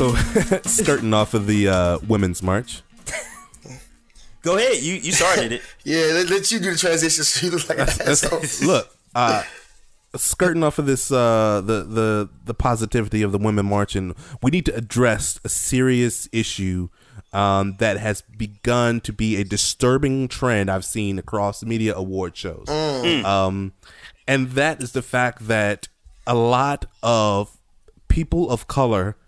So skirting off of the uh, women's march. Go ahead. You you started it. Yeah, let, let you do the transition so you look like an asshole. Look, uh, skirting off of this uh, the the the positivity of the women marching, we need to address a serious issue um, that has begun to be a disturbing trend I've seen across media award shows. Um, and that is the fact that a lot of people of color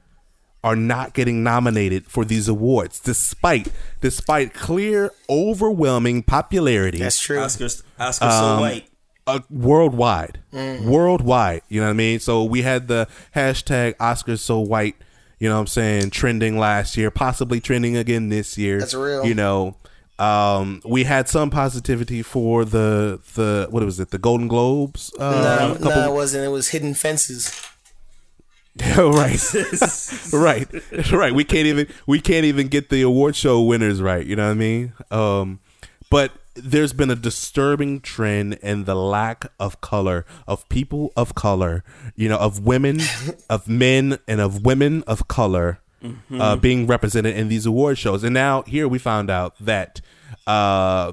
are not getting nominated for these awards despite despite clear overwhelming popularity That's true. Oscars Oscars so white. uh, worldwide, worldwide. You know what I mean? So we had the hashtag Oscars so white. You know what I'm saying? Trending last year, possibly trending again this year. That's real. You know, um, we had some positivity for the the what was it? The Golden Globes. Uh, No, a couple- no, it wasn't. It was Hidden Fences. right, right, right. We can't even we can't even get the award show winners right. You know what I mean? Um, but there's been a disturbing trend in the lack of color of people of color. You know, of women, of men, and of women of color uh, being represented in these award shows. And now here we found out that uh,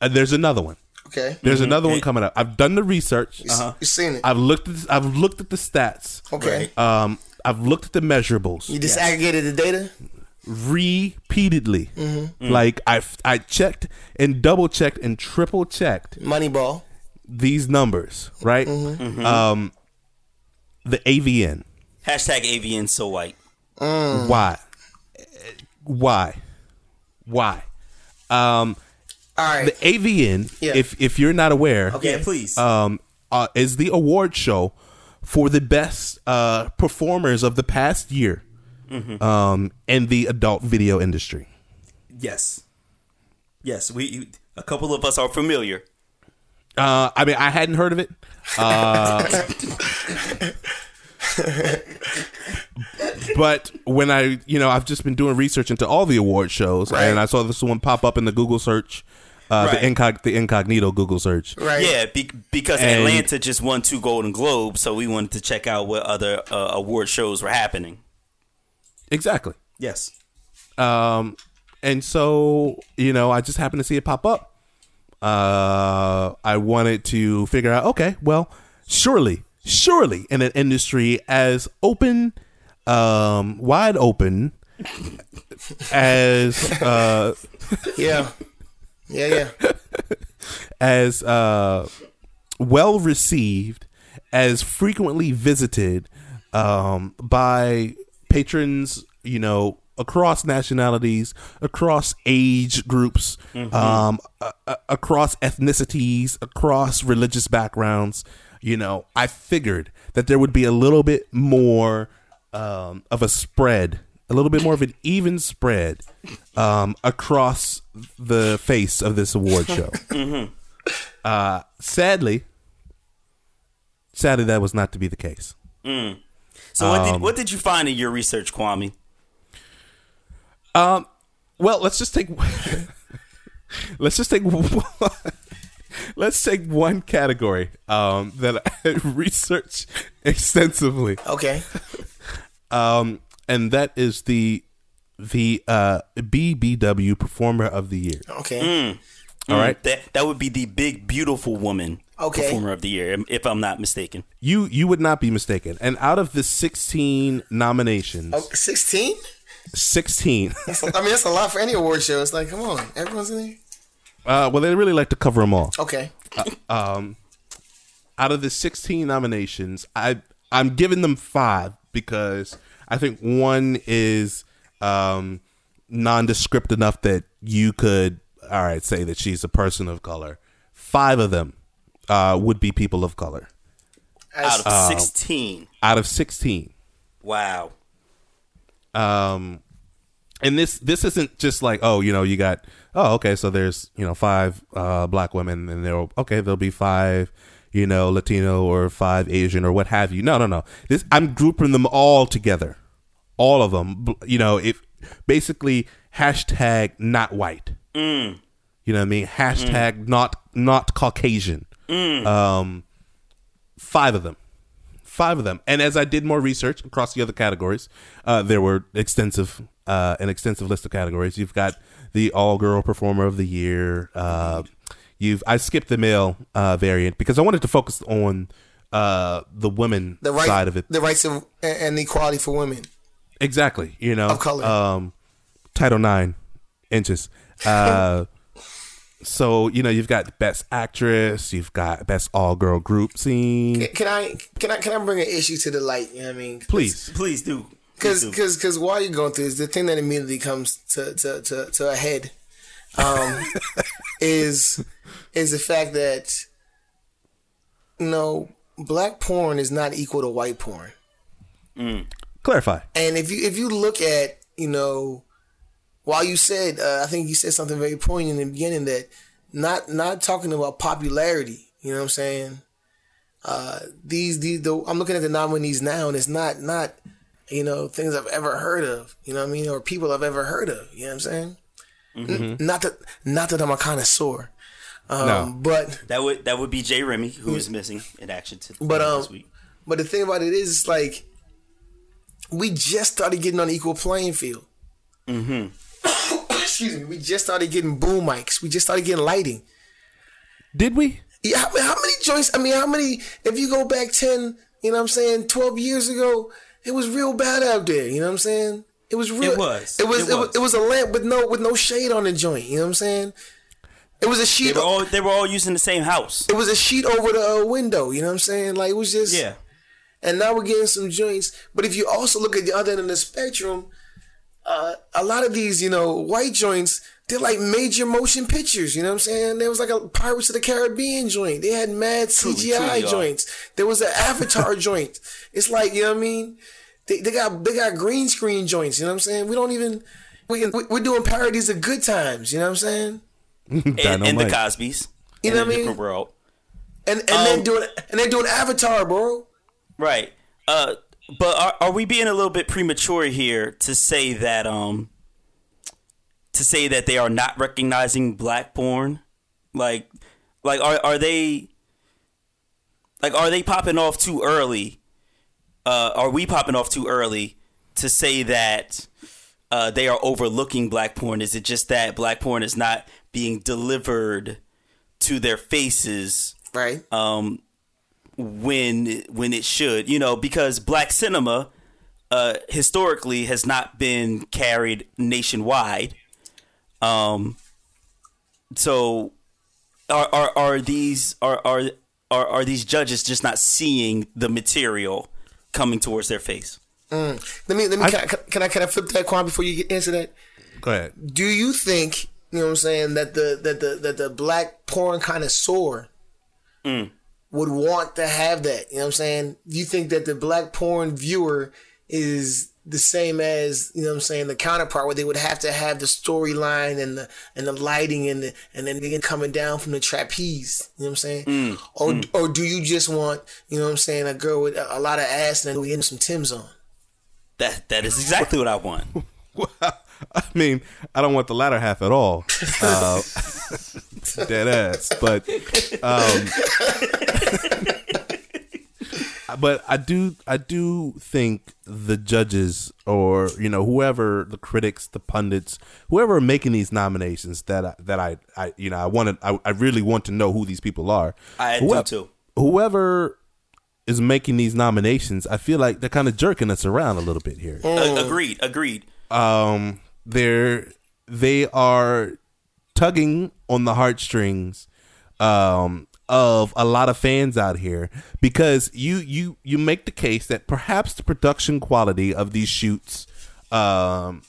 uh, there's another one. Okay, There's another one coming up. I've done the research. You've seen it. I've looked. At, I've looked at the stats. Okay, Um, I've looked at the measurables you disaggregated aggregated the data. repeatedly. Like I, I checked and double checked and triple checked Moneyball. these numbers. Right. Um, the AVN. Hashtag AVN so white. Why? Why? Why? Um, All right. the AVN. Yeah. If if you're not aware, Okay. Yeah, please. um, uh, is the award show for the best uh, performers of the past year um, in the adult video industry. yes. Yes, we you- a couple of us are familiar. Uh, I mean, I hadn't heard of it. Uh, but when I, you know, I've just been doing research into all the award shows, Right. and I saw this one pop up in the Google search, uh, Right. the incog- the incognito Google search. right. Yeah, be, because And- Atlanta just won two Golden Globes, so we wanted to check out what other uh, award shows were happening. Exactly. Yes. Um, and so you know, I just happened to see it pop up. Uh, I wanted to figure out. Okay, well, surely, surely, in an industry as open, um, wide open as uh, Yeah. Yeah. Yeah. as uh, well received, as frequently visited um, by patrons, you know, across nationalities, across age groups, um, a- a- across ethnicities, across religious backgrounds. You know, I figured that there would be a little bit more um, of a spread, a little bit more of an even spread um, across the face of this award show. Uh, sadly, sadly, that was not to be the case. So what Um, did what did you find in your research, Kwame? Um, Well, let's just take let's just take let's take one category um, that I researched extensively, Okay. um, and that is the the uh, BBW Performer of the Year. Okay. All right, That that would be the big beautiful woman Okay. performer of the year, if I'm not mistaken. you you would not be mistaken. And out of the sixteen nominations, Oh, 16? sixteen. That's a- I mean, that's a lot for any award show. It's like, come on, everyone's in there. Uh, well, they really like to cover them all. Okay. Um Out of the 16 nominations, I I'm giving them five because I think one is um, nondescript enough that you could, all right, say that she's a person of color. Five of them uh, would be people of color As, Out of sixteen, out of 16. wow. Um, and this this isn't just like oh you know you got oh okay so there's you know five uh, black women and there okay there'll be five you know Latino or five Asian or what have you. No no no. This I'm grouping them all together. All of them you know if basically hashtag not white. You know what I mean? Hashtag not not Caucasian. Um five of them. Five of them. And as I did more research across the other categories, uh, there were extensive uh, an extensive list of categories. You've got the all girl performer of the year. Uh, you've I skipped the male uh, variant because I wanted to focus on uh, the women The right side of it. the rights of and and equality for women. Exactly. You know, Of color. Um, Title Nine inches. Uh, so you know, you've got best actress, you've got best all girl group scene. Can I can I can I bring an issue to the light? You know what I mean? Please, Please do. Because Please because because while you're going through this, the thing that immediately comes to to to, to a head, um, is is the fact that you know black porn is not equal to white porn. clarify. And if you if you look at you know, while you said uh, I think you said something very poignant in the beginning that not not talking about popularity. You know what I'm saying? Uh, these these the, I'm looking at the nominees now, and it's not not you know things I've ever heard of. You know what I mean? Or people I've ever heard of. You know what I'm saying? N- not that not that I'm a connoisseur. Um, No. but that would that would be Jay Remy who is missing in action to, But, um, this week. But the thing about it is, it's like we just started getting on an equal playing field. Mm-hmm. Excuse me. We just started getting boom mics. We just started getting lighting. Did we? Yeah, how, how many joints? I mean, how many? If you go back ten, you know what I'm saying, twelve years ago, it was real bad out there. You know what I'm saying? It was real. It was. It was. It was. It was a lamp with no with no shade on the joint. You know what I'm saying? It was a They sheet. were all they were all using the same house. it was a sheet over the uh, window. You know what I'm saying? Like it was just. Yeah. and now we're getting some joints. But if you also look at the other end of the spectrum, uh, a lot of these, you know, white joints, they're like major motion pictures. You know what I'm saying? There was like a Pirates of the Caribbean joint. They had mad CGI truly joints. There was an Avatar joint. It's like you know what I mean? They, they got they got green screen joints. You know what I'm saying? We don't even we can, we- we're doing parodies of good times. You know what I'm saying? And, and the Cosbys. You know what I mean? different world. And and then Um, doing and then doing Avatar, bro. Right. Uh, but are, are we being a little bit premature here to say that um to say that they are not recognizing black porn? Like like are are they like are they popping off too early? Uh, are we popping off too early to say that uh, they are overlooking black porn? Is it just that black porn is not being delivered to their faces Right. um, when when it should, you know, because black cinema uh, historically has not been carried nationwide. Um, so are are, are these are, are are are these judges just not seeing the material coming towards their face? Mm. Let me let me can, I, can I can I flip that Quan before you answer that? Go ahead. Do you think you know what I'm saying that the that the that the black porn connoisseur mm. would want to have that? You know what I'm saying? Do you think that the black porn viewer is the same as you know what I'm saying the counterpart where they would have to have the storyline and the and the lighting and the and then again coming down from the trapeze. You know what I'm saying? Or or do you just want you know what I'm saying a girl with a, a lot of ass and then we getting some Tim's on? That that is exactly what I want. I mean, I don't want the latter half at all. Uh, dead ass. But, um, but I do, I do think the judges or you know whoever the critics, the pundits, whoever are making these nominations, that I, that I, I, you know, I wanted, I, I really want to know who these people are. I do Whoever- too. Whoever is making these nominations, I feel like they're kind of jerking us around a little bit here. A- agreed. Agreed. um they're they are tugging on the heartstrings um of a lot of fans out here because you you you make the case that perhaps the production quality of these shoots um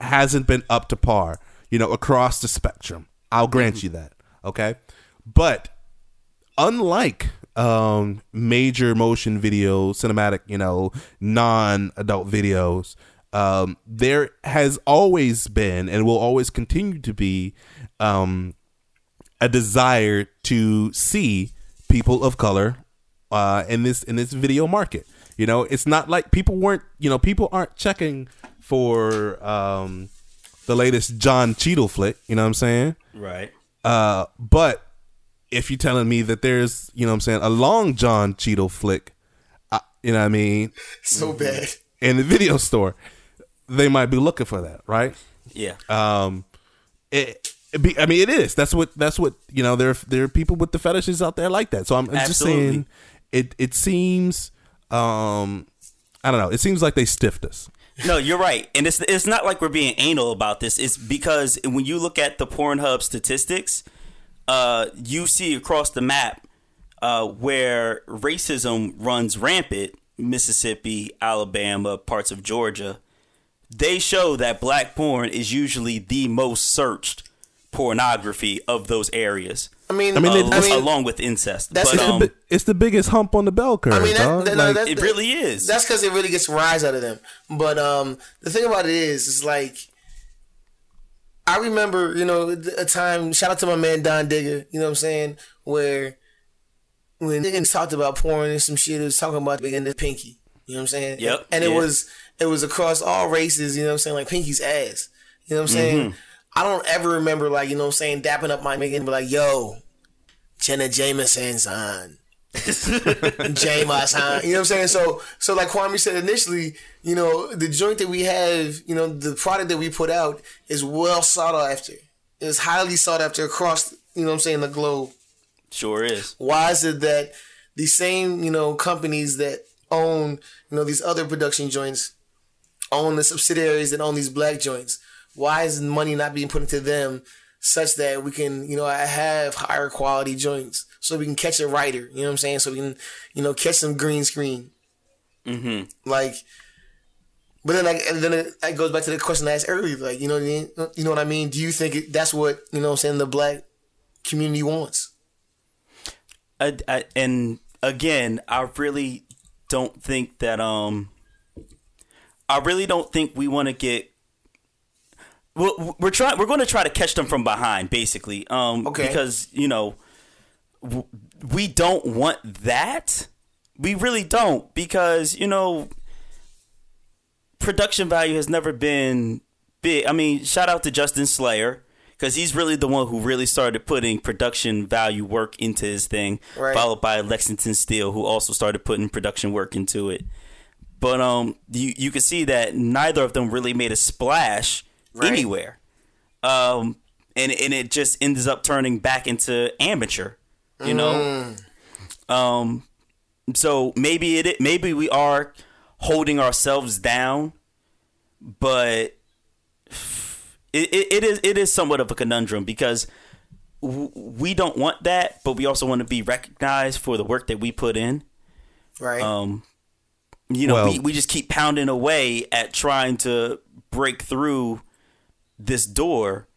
hasn't been up to par you know across the spectrum. I'll grant you that okay? But unlike um major motion video cinematic you know non-adult videos um there has always been and will always continue to be um a desire to see people of color uh in this in this video market you know it's not like people weren't you know people aren't checking for um the latest John Cheadle flick you know what I'm saying Right. uh, but if you're telling me that there's, you know what I'm saying, a long John Cheadle flick, I, you know what I mean, So bad. in the video store, they might be looking for that, right? Yeah. Um, it, it be, I mean, it is. That's what. That's what you know. There, there are people with the fetishes out there like that. So I'm, I'm just saying, it, it seems, um, I don't know. It seems like they stiffed us. No, you're right, and it's it's not like we're being anal about this. It's because when you look at the Pornhub statistics, uh, you see across the map uh, where racism runs rampant. Mississippi, Alabama, parts of Georgia, they show that black porn is usually the most searched pornography of those areas. I mean, I mean, uh, I mean, along with incest. that's but It's, um, the, it's the biggest hump on the bell curve. I mean, that, dog. that- no, Like, that- it really is. That's because it really gets a rise out of them. But um, the thing about it is, is like, I remember, you know, a time. Shout out to my man Don Digger. You know what I'm saying? Where when niggas talked about porn and some shit, it was talking about being the pinky. You know what I'm saying? Yep, And it yeah. was it was across all races. You know what I'm saying? Like Pinky's ass. You know what I'm saying? Mm-hmm. I don't ever remember like you know what I'm saying dapping up my nigga and be like, "Yo, Jenna Jameson, son." James, huh? You know what I'm saying? So, so like Kwame said initially, you know, the joint that we have, you know, the product that we put out is well sought after. It's highly sought after across, you know what I'm saying, the globe. sure is. Why is it that the same, you know, companies that own, you know, these other production joints own the subsidiaries that own these black joints? Why is money not being put into them such that we can, you know, have higher quality joints so we can catch a writer, you know what I'm saying? So we can, you know, catch some green screen. Mm-hmm. Like, but then, like, and then it, it goes back to the question I asked earlier. Like, you know what I mean? You know what I mean? Do you think it, that's what you know? what I'm saying the black community wants. I, I, and again, I really don't think that um, I really don't think we want to get. We're, we're trying. We're going to try to catch them from behind, basically. Um, Okay. Because you know, w- we don't want that. We really don't, because you know, production value has never been big. I mean, shout out to Justin Slayer because he's really the one who really started putting production value work into his thing. Right. Followed by Lexington Steele, who also started putting production work into it. But um, you you can see that neither of them really made a splash Right. anywhere. Um, and and it just ends up turning back into amateur. You know. Um, so maybe it maybe we are holding ourselves down, but it, it, it is it is somewhat of a conundrum because we don't want that, but we also want to be recognized for the work that we put in. Right. Um, you know, Well- we, we just keep pounding away at trying to break through this door,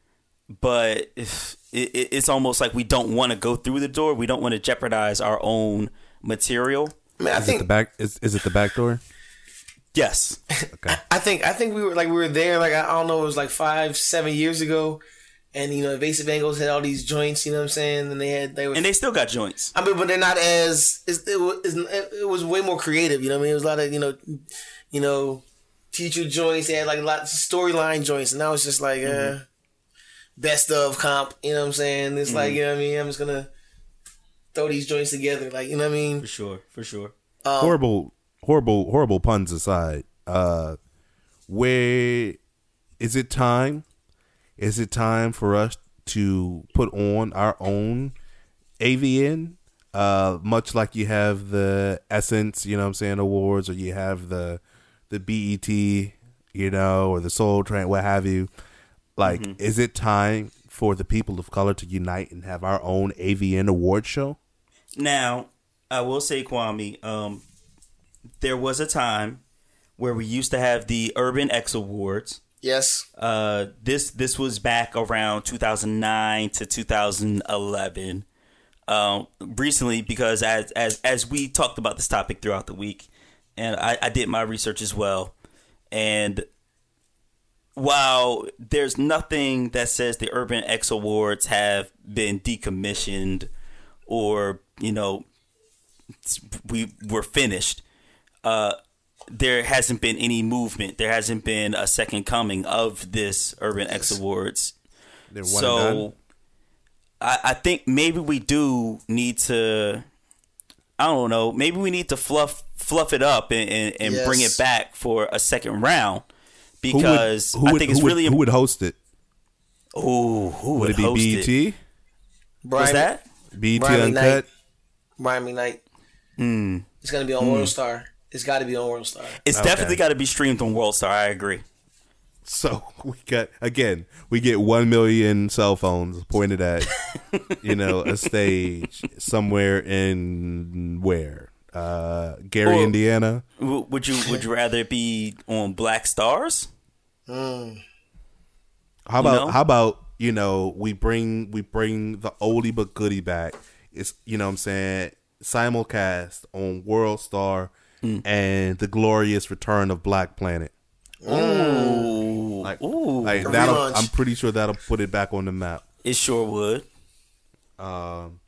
but if, it, it- it's almost like we don't want to go through the door. We don't want to jeopardize our own material. I mean, I is it the back? Is, is it the back door? Yes. Okay. I think I think we were like we were there like I don't know it was like five seven years ago, and you know Evasive Angles had all these joints. You know what I'm saying? And they had they were. And they still got joints. I mean, but they're not as it's, it was it was way more creative. You know what I mean? It was a lot of you know, you know, teacher joints. They had like a lot of storyline joints, and now it's just like uh, best of comp. You know what I'm saying? It's like you know what I mean. I'm just gonna throw these joints together. Like you know what I mean? For sure. For sure. horrible, horrible, horrible puns aside. Uh, where is it time? Is it time for us to put on our own AVN? Uh, much like you have the Essence, you know what I'm saying, awards, or you have the the BET, you know, or the Soul Train, what have you. Like, is it time for the people of color to unite and have our own AVN award show? Now, I will say, Kwame, um, there was a time where we used to have the Urban X Awards. Yes. Uh, this this was back around 2009 to 2011. Um, recently, because as as as we talked about this topic throughout the week, and I, I did my research as well, and while there's nothing that says the Urban X Awards have been decommissioned or you know we were finished, uh, there hasn't been any movement. There hasn't been a second coming of this Urban X Awards. One? So I, I think maybe we do need to I don't know, maybe we need to fluff fluff it up and, and, and bring it back for a second round Who would- because who I would- think it's would- really who would host it? Ooh, who would, Would it be host BET? It? Brian, What's that? BET Brian Uncut? Brian McKnight. Hmm. It's gonna be on World Star. It's got to be on World Star. It's Okay. definitely got to be streamed on World Star. I agree. So we got again, we get one million cell phones pointed at, you know, a stage somewhere in where, uh, Gary, Or- Indiana. W- Would you would you rather it be on Black Stars? How about know? how about you know we bring we bring the oldie but goodie back. It's you know what I'm saying simulcast on World Star Mm. and the glorious return of Black Planet. Ooh, Like, ooh, like that'll. I'm pretty sure that'll put it back on the map. it sure would. Um,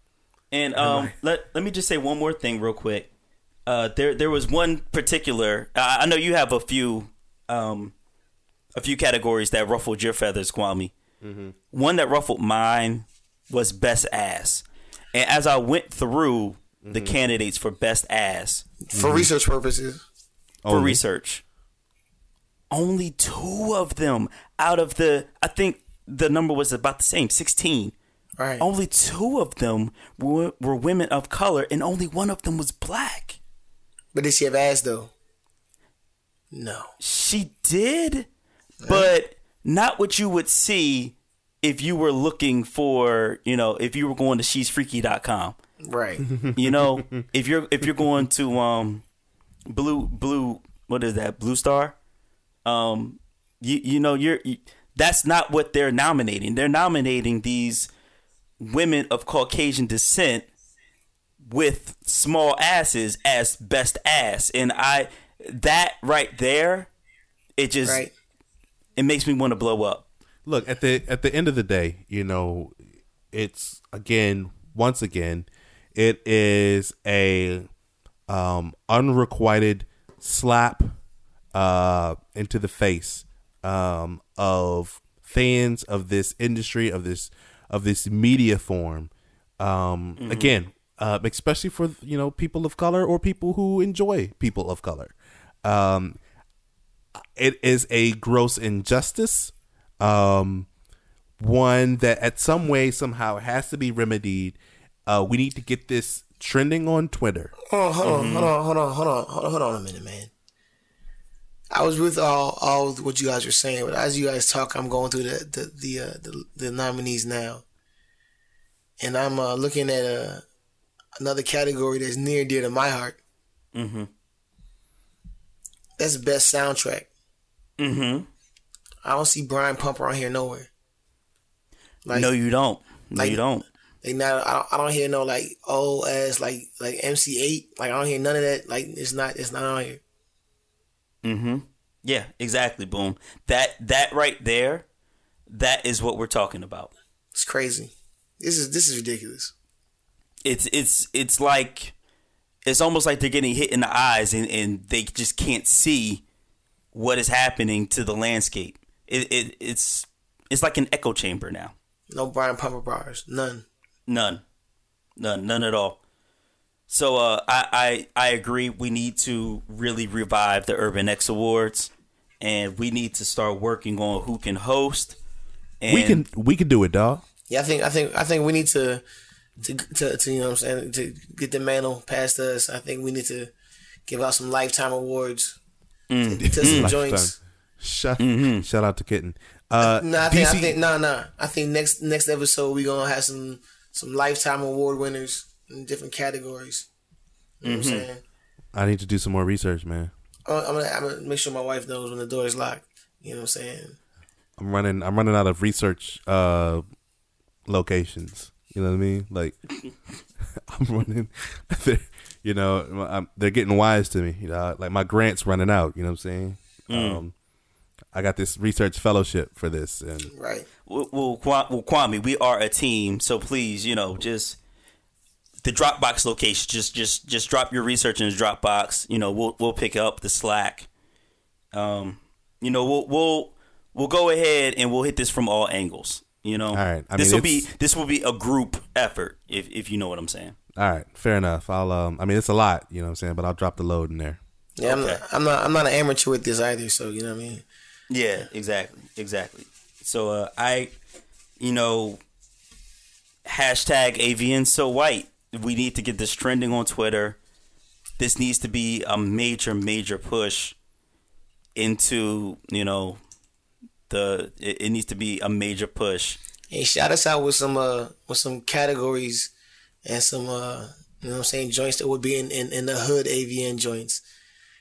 And um, let let me just say one more thing real quick. Uh, there there was one particular. I, I know you have a few um, a few categories that ruffled your feathers, Kwame. One that ruffled mine was best ass. And as I went through the candidates for best ass For research purposes. for only. research, only two of them out of the I think the number was about the same, sixteen. Right. Only two of them were, were women of color, and only one of them was black. But did she have ass though? No. She did, but not what you would see if you were looking for, you know, if you were going to she'sfreaky.com. Right. You know, if you're if you're going to um blue blue what is that? Blue Star? Um you you know, you're you, that's not what they're nominating. They're nominating these women of Caucasian descent with small asses as best ass. And I that right there, it just right. it makes me want to blow up. look at the at the end of the day, you know, it's again once again, it is a um, unrequited slap uh, into the face um, of fans of this industry of this of this media form. Um, Again, uh, especially for you know people of color or people who enjoy people of color. Um, it is a gross injustice um one that at some way somehow has to be remedied uh we need to get this trending on twitter Hold on, hold on, hold on, hold on, hold on, hold on, hold on a minute, man. I was with all all what you guys were saying, but as you guys talk, I'm going through the the the uh, the, the nominees now, and I'm uh, looking at uh, another category that's near and dear to my heart. Mm-hmm. That's best soundtrack. Mm-hmm. I don't see Brian Pumper on here nowhere. Like, no, you don't. No, like- you don't. like now, I don't, I don't hear no like old ass like like MC8. Like I don't hear none of that. Like it's not it's not on here. Mm-hmm. Yeah, exactly. Boom. That that right there, that is what we're talking about. It's crazy. This is this is ridiculous. It's it's it's like it's almost like they're getting hit in the eyes and, and they just can't see what is happening to the landscape. It, it it's it's like an echo chamber now. No Brian Pumper bars. None. None, none, none at all. So uh, I, I I agree. We need to really revive the Urban X Awards, and we need to start working on who can host. And we can we can do it dog Yeah, I think I think I think we need to to to, to you know what I'm saying to get the mantle past us. I think we need to give out some lifetime awards to, to some joints. Shout, Mm-hmm. shout out to kitten uh No, I think I BC think no no. I think next next episode we gonna have some some lifetime award winners in different categories. You know what I'm saying? i need to do some more research man I'm I'm gonna, I'm gonna make sure my wife knows when the door is locked. You know what I'm saying? i'm running i'm running out of research uh locations you know what i mean like i'm running you know I'm, they're getting wise to me you know like my grant's running out you know what i'm saying um i got this research fellowship for this and Right. well, well, Kwa- well, Kwame, we are a team, so please, you know, just the Dropbox location. Just just just drop your research in the Dropbox. You know, we'll we'll pick up the slack. Um, you know, we'll we'll we'll go ahead and we'll hit this from all angles. You know, All right. I this mean, will be this will be a group effort if if you know what I'm saying. all right, fair enough. I'll um, I mean it's a lot, you know what I'm saying, but I'll drop the load in there. Yeah, I'm, not, I'm not. I'm not an amateur with this either. So you know what I mean. Yeah, exactly, exactly. So uh, I, you know, hashtag AVN so white. We need to get this trending on Twitter. This needs to be a major, major push into you know the. It, it needs to be a major push. Hey, shout us out with some uh with some categories and some uh you know what I'm saying joints that would be in in, in the hood AVN joints.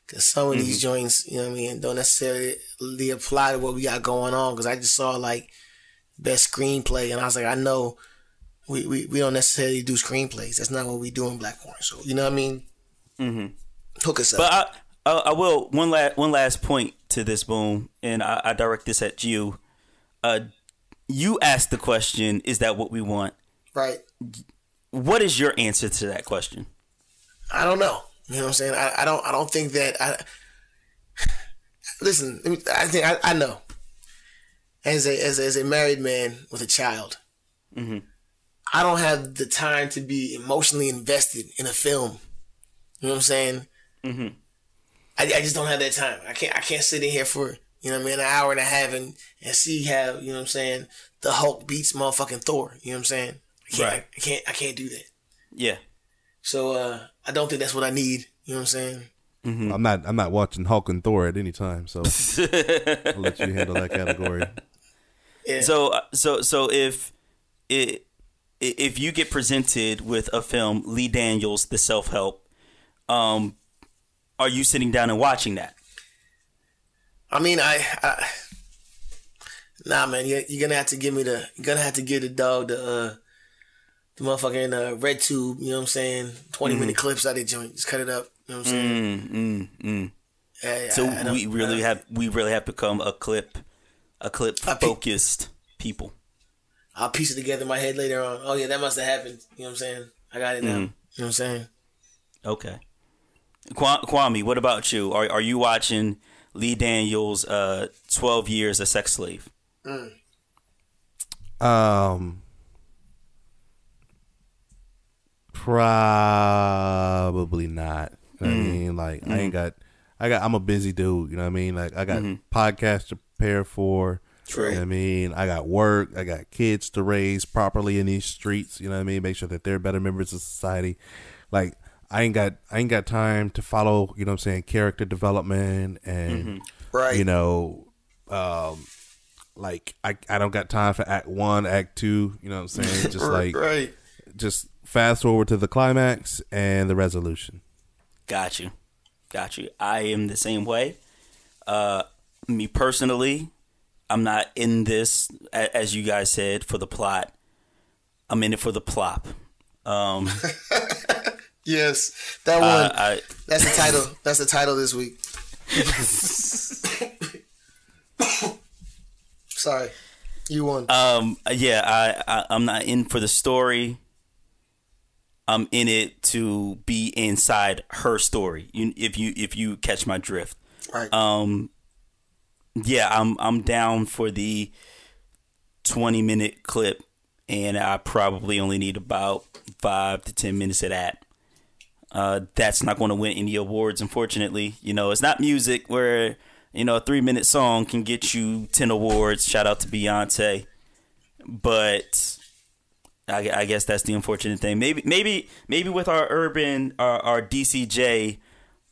Cause some of these joints, you know what I mean, don't necessarily apply to what we got going on. Cause I just saw like best screenplay, and I was like, I know we, we, we don't necessarily do screenplays. That's not what we do in Black Porn. So you know what I mean. Mm-hmm. Hook us up. But I, I, I will one last one last point to this boom, and I, I direct this at you. Uh, you asked the question: Is that what we want? right. What is your answer to that question? I don't know. You know what I'm saying? I, I don't I don't think that I listen, I think I, I know. As a, as a as a married man with a child, I don't have the time to be emotionally invested in a film. You know what I'm saying? Mm-hmm. I, I just don't have that time. I can't I can't sit in here for you know what I mean an hour and a half and, and see how you know what I'm saying the Hulk beats motherfucking Thor. You know what I'm saying? I can't Right. I, can't I can't do that. Yeah, So uh, I don't think that's what I need. You know what I'm saying? I'm not I'm not watching Hulk and Thor at any time, so I'll let you handle that category. Yeah. So uh, so so if it if you get presented with a film, Lee Daniels, The Self Help, um, are you sitting down and watching that? I mean, I, I nah, man, you, you're gonna have to give me the, you're gonna have to give the dog the, uh, the motherfucking uh, red tube. You know what I'm saying? 20 minute clips out of the joint. Just cut it up. You know what I'm saying? Mm, mm, mm. So I we really uh, have we really have become a clip a clip I pe- focused people. I'll piece it together in my head later on. Oh yeah, that must have happened. You know what I'm saying? I got it now. You know what I'm saying? Okay. Kwa- Kwame, what about you? Are are you watching Lee Daniels' uh, Twelve Years a Sex Slave? Um, probably not. You know what I mean, like I ain't got, I got. I'm a busy dude. You know what I mean? Like I got podcasts to prepare for. True. You know what I mean? I got work. I got kids to raise properly in these streets. You know what I mean? Make sure that they're better members of society. Like I ain't got, I ain't got time to follow. You know what I'm saying? Character development and Right. you know, um, like I, I don't got time for act one, act two. You know what I'm saying? Just like right. just fast forward to the climax and the resolution. Got you, got you. I am the same way. Uh, me personally, I'm not in this as you guys said for the plot. I'm in it for the plop. Um, Yes, that one. I, I that's the title. That's the title this week. Sorry, you won. Um. Yeah. I, I. I'm not in for the story. I'm in it to be inside her story. You, if you, if you catch my drift. right. Um. Yeah. I'm. I'm down for the 20 minute clip, and I probably only need about five to 10 minutes of that. Uh, that's not going to win any awards, unfortunately. You know, it's not music where you know a three minute song can get you 10 awards. Shout out to Beyonce, but I, I guess that's the unfortunate thing. Maybe, maybe, maybe with our urban, our, our DCJ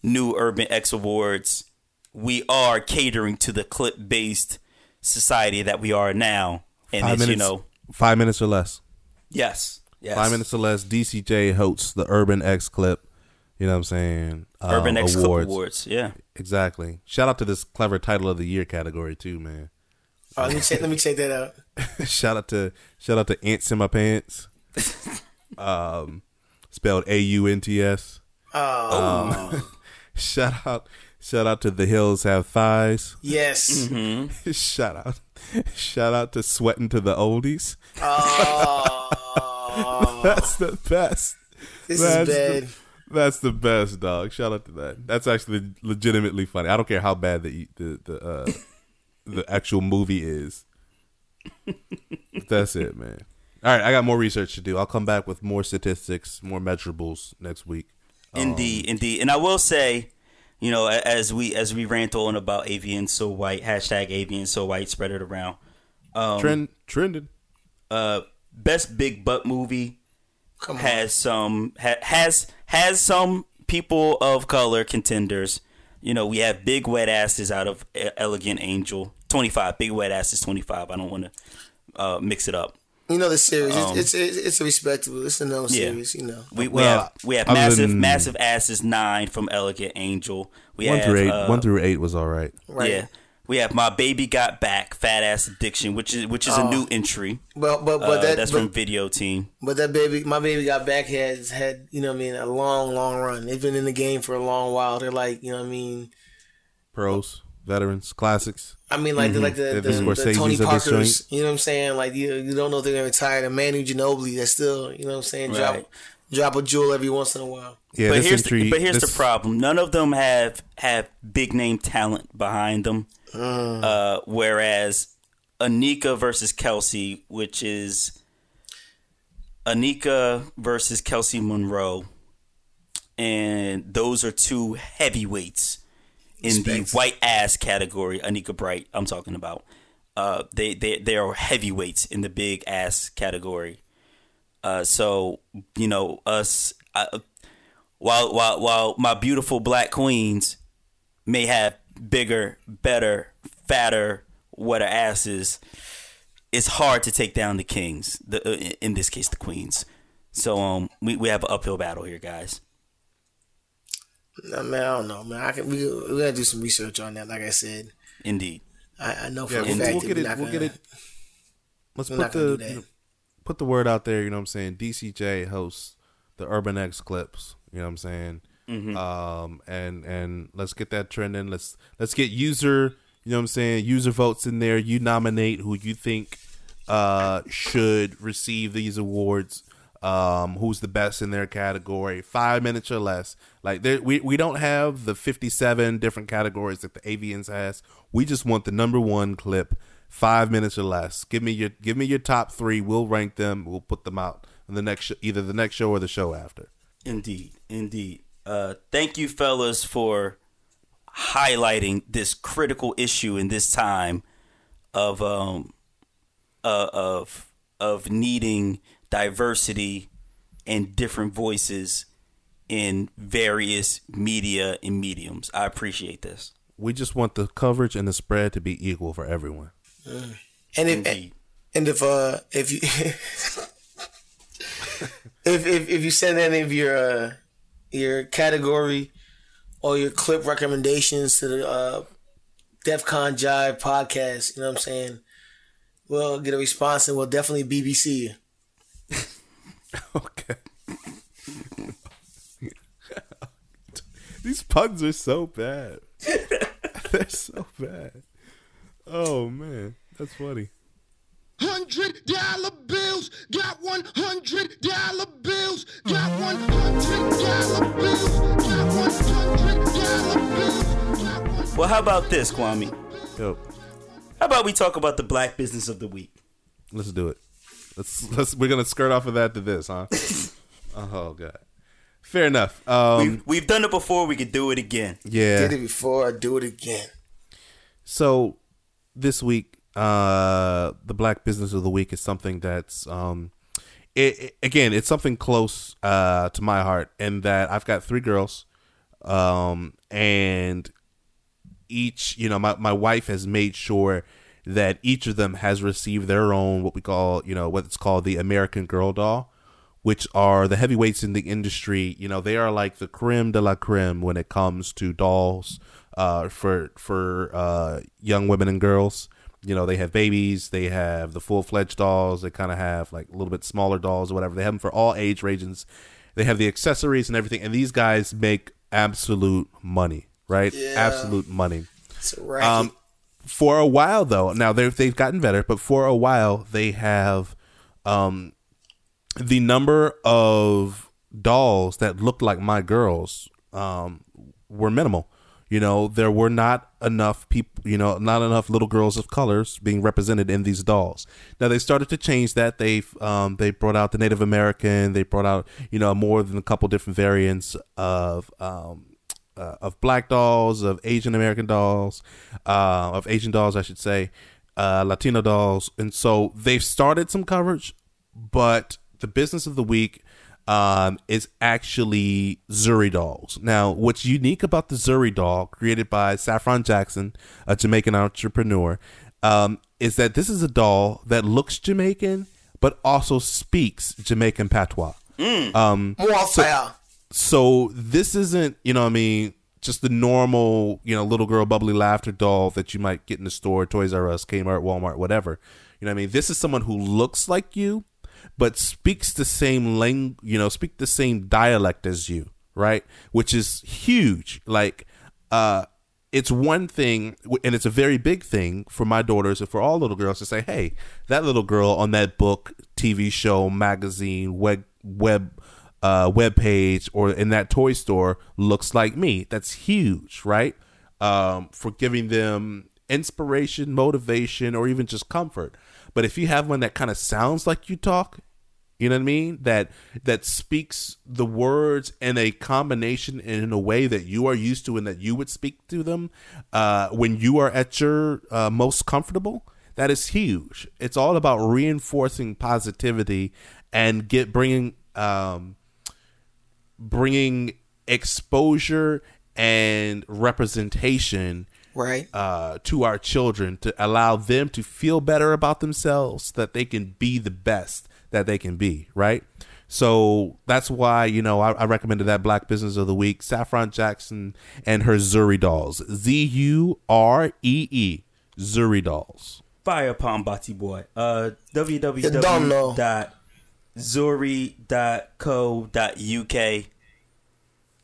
new Urban X Awards, we are catering to the clip based society that we are now, and Five it's minutes, you know, five minutes or less. yes, yes, Five minutes or less. DCJ hosts the Urban X Clip. You know what I'm saying? Uh, Urban X Clip Awards, yeah. Exactly. Shout out to this clever title of the year category too, man. Oh, let me check. Let me check that out. shout out to shout out to Ants in My Pants. um, spelled A U N T S. Oh, Shout out shout out to The Hills Have Thighs. yes. shout out shout out to Sweating to the Oldies. Oh, That's the best. this That's is the- bad. That's the best, dog. Shout out to that. That's actually legitimately funny. I don't care how bad the the the uh, the actual movie is. But that's it, man. All right, I got more research to do. I'll come back with more statistics, more measurables next week. Indeed, indeed. And I will say, you know, as we as we rant on about AVN so white, hashtag AVN so white, spread it around. Um, Trend trending. uh, best big butt movie Come on. has some ha, has has some people of color contenders. You know, we have big wet asses out of E- Elegant Angel, twenty five. Big wet asses, twenty five. I don't want to uh, mix it up. You know the series. Um, it's, it's it's a respectable. It's a known Yeah. series. You know. We, we Well, have we have massive than- massive asses nine from Elegant Angel. We One have through eight. uh, one through eight was all right. Right. Yeah, we have my baby got back, fat ass addiction, which is which is a new entry. But but but Uh, that that's but, from Video Team. but that baby, my baby got back has had you know what I mean a long long run. They've been in the game for a long while. They're like you know what I mean. Pros, veterans, classics. I mean, like the like the, the, the the Tony Parkers. You know what I'm saying? Like you, you don't know if they're gonna retire. The Manu Ginobili, that's still you know what I'm saying. Drop Right. drop a jewel every once in a while. Yeah, but this here's entry. the, but here's this- the problem. None of them have have big name talent behind them. Mm. Uh, whereas Anika versus Kelsey, which is Anika versus Kelsi Monroe, and those are two heavyweights in the white ass category. Anikka Albrite, I'm talking about. Uh, they they they are heavyweights in the big ass category. Uh, so you know us. I, while while while my beautiful black queens may have bigger, better, fatter, wetter asses, it's hard to take down the kings. The uh, in this case, the queens. So um, we we have an uphill battle here, guys. Nah, man, I don't know, man. I can we we gotta do some research on that. Like I said, Indeed. I, I know for Yeah, a fact we'll get we're it. We'll get it. Let's put the you know, put the word out there. You know what I'm saying? DCJ hosts the Urban X clips. You know what I'm saying? Mm-hmm. Um, and and let's get that trending. Let's let's get user. You know what I'm saying? User votes in there. You nominate who you think uh should receive these awards. Um, who's the best in their category? Five minutes or less. Like there, we we don't have the 57 different categories that the AVNs has. We just want the number one clip. Five minutes or less. Give me your give me your top three. We'll rank them. We'll put them out in the next either the next show or the show after. Indeed, indeed. Uh, thank you, fellas, for highlighting this critical issue in this time of um uh, of of needing diversity and different voices in various media and mediums. I appreciate this. We just want the coverage and the spread to be equal for everyone. And if Indeed. and if uh if you if, if if you send any of your uh your category or your clip recommendations to the uh DefCon Jive podcast, you know what I'm saying? We'll get a response and we'll definitely BBC you. Okay. These puns are so bad. They're so bad. Oh man, that's funny. Hundred dollar bills, got one hundred dollar bills, got one hundred dollar bills, got one hundred dollar bills. Well, how about this, Kwame? Yo, How about we talk about the black business of the week? let's do it. Let's let's we're gonna skirt off of that to this, huh? oh god. Fair enough. Um, We've, we've done it before. We could do it again. yeah. Did it before, I do it again. So this week, uh, the Black Business of the Week is something that's um, it, it- again, it's something close uh to my heart, in that I've got three girls, um, and each, you know, my my wife has made sure that each of them has received their own what we call, you know, what it's called the American Girl doll which are the heavyweights in the industry. You know, they are like the creme de la creme when it comes to dolls uh, for for uh, young women and girls. You know, they have babies, they have the full fledged dolls, they kind of have like a little bit smaller dolls or whatever. They have them for all age ranges. They have the accessories and everything, and these guys make absolute money, right? Yeah. Absolute money. A racket. Um, for a while though, now they've they've gotten better, but for a while they have um the number of dolls that looked like my girls um were minimal. You know, there were not enough people, you know, not enough little girls of colors being represented in these dolls. Now they started to change that. They um, they brought out the Native American. They brought out you know more than a couple different variants of um, uh, of black dolls, of Asian American dolls, uh, of Asian dolls, I should say, uh, Latino dolls, and so they've started some coverage, but the business of the week um, is actually Zuree dolls. Now, what's unique about the Zuree doll, created by Saffron Jackson, a Jamaican entrepreneur, um, is that this is a doll that looks Jamaican but also speaks Jamaican patois. More fire. So this isn't, you know, what I mean, just the normal, you know, little girl bubbly laughter doll that you might get in the store, Toys R Us, Kmart, Walmart, whatever. You know, what I mean, this is someone who looks like you, but speaks the same language, you know, speak the same dialect as you, right? Which is huge. Like, uh, it's one thing, and it's a very big thing for my daughters and for all little girls to say, "Hey, that little girl on that book, TV show, magazine, web web uh, web page, or in that toy store looks like me." That's huge, right? Um, for giving them inspiration, motivation, or even just comfort. But if you have one that kind of sounds like you talk, you know what I mean? That that speaks the words in a combination and in a way that you are used to and that you would speak to them uh, when you are at your uh, most comfortable. That is huge. It's all about reinforcing positivity and get bringing um, bringing exposure and representation Right. uh, to our children to allow them to feel better about themselves, so that they can be the best that they can be, right? So that's why you know I, I recommended that Black Business of the Week, Saffron Jackson and her Zuree dolls, Z U R E E, Zuree dolls. Fire upon Bati Boy. Uh, don't know. www.zuree.co.uk.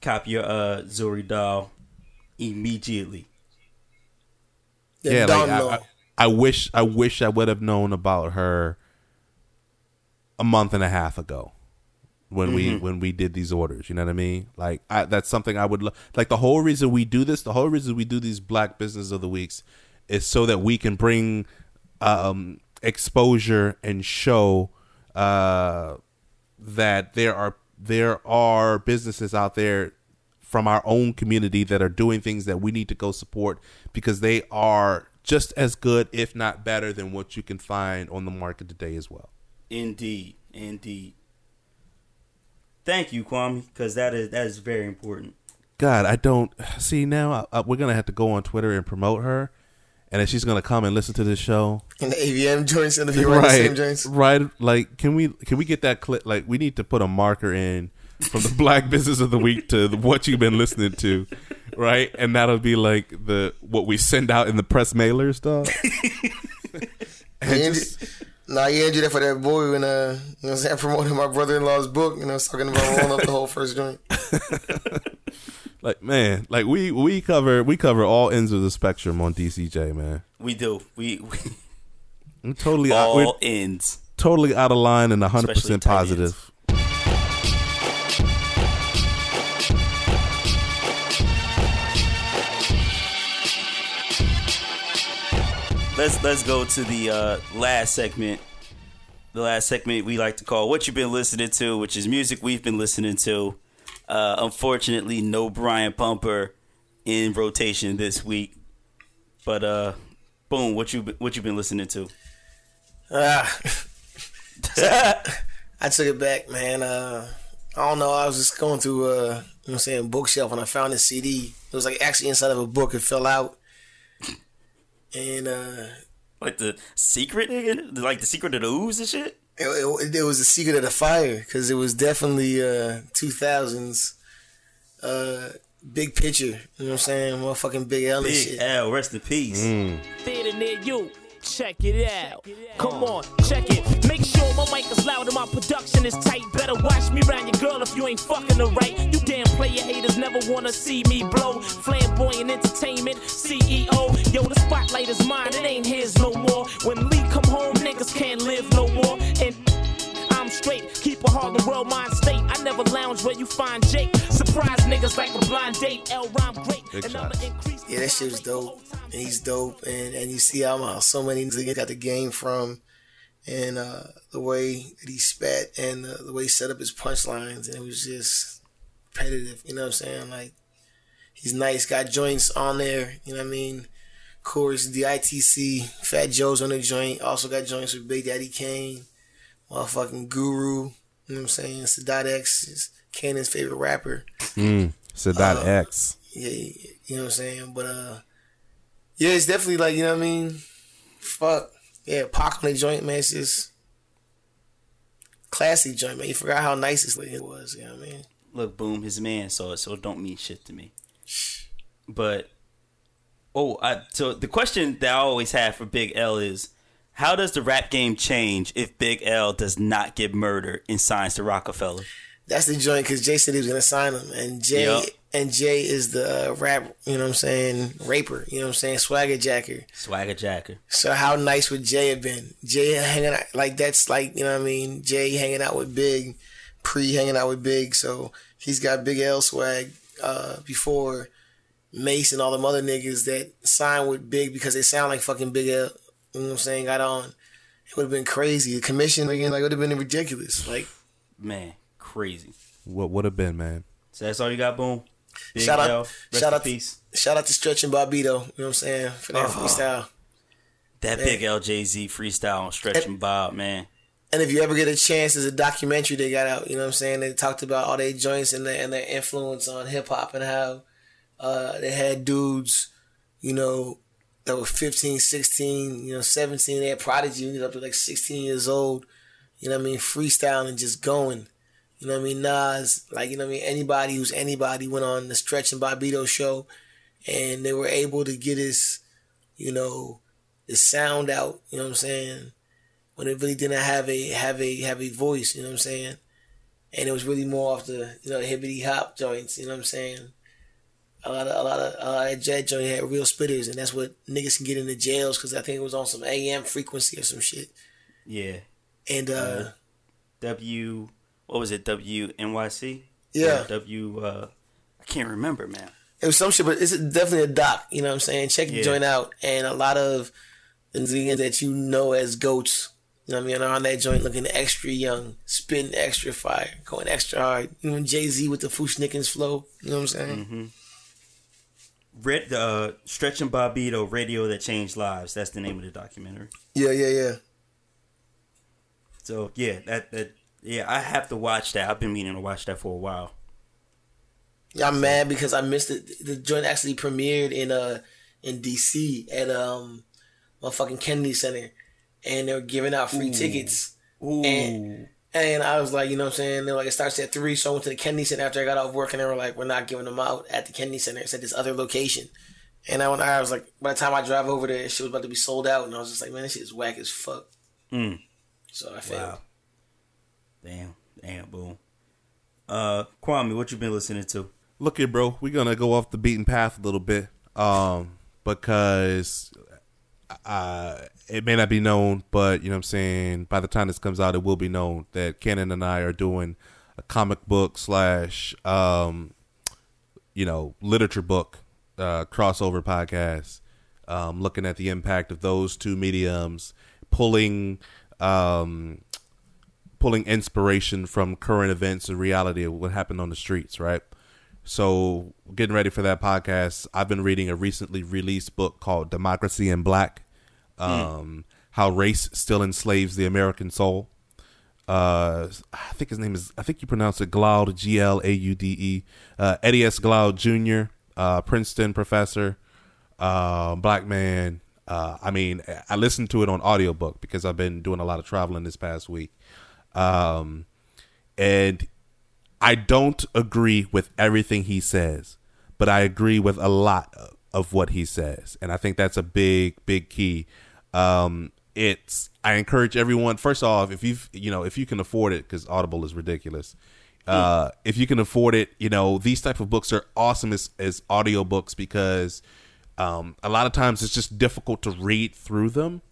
Copy your uh, Zuree doll immediately. Yeah, like. I, I, I wish I wish I would have known about her a month and a half ago when we Mm-hmm. when we did these orders. You know what I mean? Like I, that's something I would lo- like. The whole reason we do this, the whole reason we do these Black Business of the Weeks, is so that we can bring um, exposure and show uh, that there are there are businesses out there from our own community that are doing things that we need to go support because they are just as good, if not better, than what you can find on the market today as well. Indeed, indeed. Thank you, Kwame, because that is that is very important. God, I don't see now. I, I, we're gonna have to go on Twitter and promote her, and then she's gonna come and listen to this show. And the AVN joints, and if you run the same joints. right. Like, can we can we get that clip? Like, we need to put a marker in from the Black Business of the Week to the, what you've been listening to, right? And that'll be like the what we send out in the press mailers, dog. And Yeah, just- Nah, you ain't do that for that boy when uh, you know I'm saying, promoting my brother in law's book, you know, talking about rolling up the whole first joint. like man, like we we cover we cover all ends of the spectrum on DCJ, man. We do. We, we I'm totally out, all ends. totally out of line and 100 Especially percent tight positive. Let's let's go to the uh, last segment. The last segment we like to call "What You've Been Listening To," which is music we've been listening to. Uh, unfortunately, no Brian Pumper in rotation this week. But uh, boom, what you what you been listening to? Ah. I took it back, man. Uh, I don't know. I was just going through, uh, you know what I'm saying, bookshelf and I found this CD. It was like actually inside of a book. It fell out. And uh, Like the secret, nigga? like the secret of the ooze and shit. it, it, it was the secret of the fire because it was definitely uh, 2000s uh, big picture. You know what I'm saying? Motherfucking Big L and Big shit. L, rest in peace. theater near you. Check it out. Come on, check it. Make sure my mic is loud and my production is tight. Better watch me round your girl if you ain't fucking her right. You damn player haters never wanna see me blow. Flamboyant entertainment, CEO. Yo, the spotlight is mine, it ain't his no more. When Lee come home, niggas can't live no more. And straight. Keep a Harlem world mind state. I never lounge where you find Jake. Surprise niggas like a blind date. L rhyme great. Big and I'ma increase Yeah, that shit was dope. And he's dope. And and you see how so many niggas got the game from and uh, the way that he spat and uh, the way he set up his punchlines. And it was just repetitive. You know what I'm saying? Like, he's nice. Got joints on there. You know what I mean? Of course, the ITC, Fat Joe's on the joint. Also got joints with Big Daddy Kane, motherfucking Guru. You know what I'm saying? Sadat X is Kanan's favorite rapper. Sadat X. Yeah, you know what I'm saying? But uh yeah, it's definitely like, you know what I mean? Fuck. Yeah, Pac on the joint, man, it's just classy joint, man. You forgot how nice this thing was, you know what I mean? Look, boom, his man saw it, so it don't mean shit to me. But oh, I, so the question that I always have for Big L is, how does the rap game change if Big L does not get murdered and signs to Roc-A-Fella? That's the joint because Jay said he was gonna sign him, and Jay Yup. and Jay is the uh, rap, you know what I'm saying, raper, you know what I'm saying, swagger jacker. Swagger Jacker. So how nice would Jay have been? Jay hanging out like that's like you know what I mean. Jay hanging out with Big, pre hanging out with Big. So he's got Big L swag uh, before Mase and all them other niggas that signed with Big because they sound like fucking Big L. You know what I'm saying? Got on. It would have been crazy. The commission again, like would have been ridiculous. Like Man, crazy. What would have been, man? So that's all you got, boom. Big Shout out- rest shout out- peace. shout out to Stretch and Bobito. You know what I'm saying for that freestyle. That Man. Big L Jay Z freestyle on Stretch and Bob, man. And if you ever get a chance, there's a documentary they got out. You know what I'm saying? They talked about all their joints and their and their influence on hip hop and how uh, they had dudes, you know, that were 15, 16, you know, 17. They had Prodigy who was up to like 16 years old. You know what I mean? Freestyling, just going. You know what I mean? Nas, like you know what I mean? Anybody who's anybody went on the Stretch and Bobito show, and they were able to get his, you know, the sound out. You know what I'm saying? when it really didn't have a have a have a voice, you know what I'm saying? And it was really more off the you know hibbity hop joints, you know what I'm saying? A lot of a lot of a lot of jet joint had real spitters, and that's what niggas can get into jails because I think it was on some AM frequency or some shit. Yeah. And uh, W, what was it? W N Y C. Yeah. Or W, uh, I can't remember, man. it was some shit, but it's definitely a doc. You know what I'm saying? Check the Yeah. joint out, and a lot of the niggas that you know as goats. You know what I mean? Are on that joint looking extra young, spitting extra fire, going extra hard. You know, Jay Z with the Fu-Schnickens flow. You know what I'm saying? Red, uh, Stretch and Bobito, Radio That Changed Lives. That's the name of the documentary. Yeah, yeah, yeah. So yeah, that that yeah, I have to watch that. I've been meaning to watch that for a while. Yeah, I'm mad because I missed it. The joint actually premiered in uh in DC at um motherfucking Kennedy Center, and they were giving out free tickets. Ooh, And- And I was like, you know what I'm saying? They were like, it starts at three, so I went to the Kennedy Center after I got off work, and they were like, we're not giving them out at the Kennedy Center. It's at this other location. And I went, I was like, by the time I drive over there, shit was about to be sold out, and I was just like, man, this shit is whack as fuck. Mm. So I failed. wow. Damn, damn, boom. Uh, Kwame, what you been listening to? Look here, bro. We're gonna go off the beaten path a little bit, um, because uh, it may not be known, but you know what I'm saying. By the time this comes out, it will be known that Kenan and I are doing a comic book slash, um, you know, literature book uh, crossover podcast, um, looking at the impact of those two mediums, pulling. Um, pulling inspiration from current events and reality of what happened on the streets, right? So, getting ready for that podcast, I've been reading a recently released book called Democracy in Black um, How Race Still Enslaves the American Soul. Uh, I think his name is, I think you pronounce it Glaude, G L A U D E. Uh, Eddie S. Glaude Jr., uh, Princeton professor, uh, black man. Uh, I mean, I listened to it on audiobook because I've been doing a lot of traveling this past week. Um, and I don't agree with everything he says, but I agree with a lot of what he says, and I think that's a big, big key. Um, it's I encourage everyone. First off, if you you know if you can afford it, because Audible is ridiculous. Uh, if you can afford it, you know these type of books are awesome as as audiobooks because um, a lot of times it's just difficult to read through them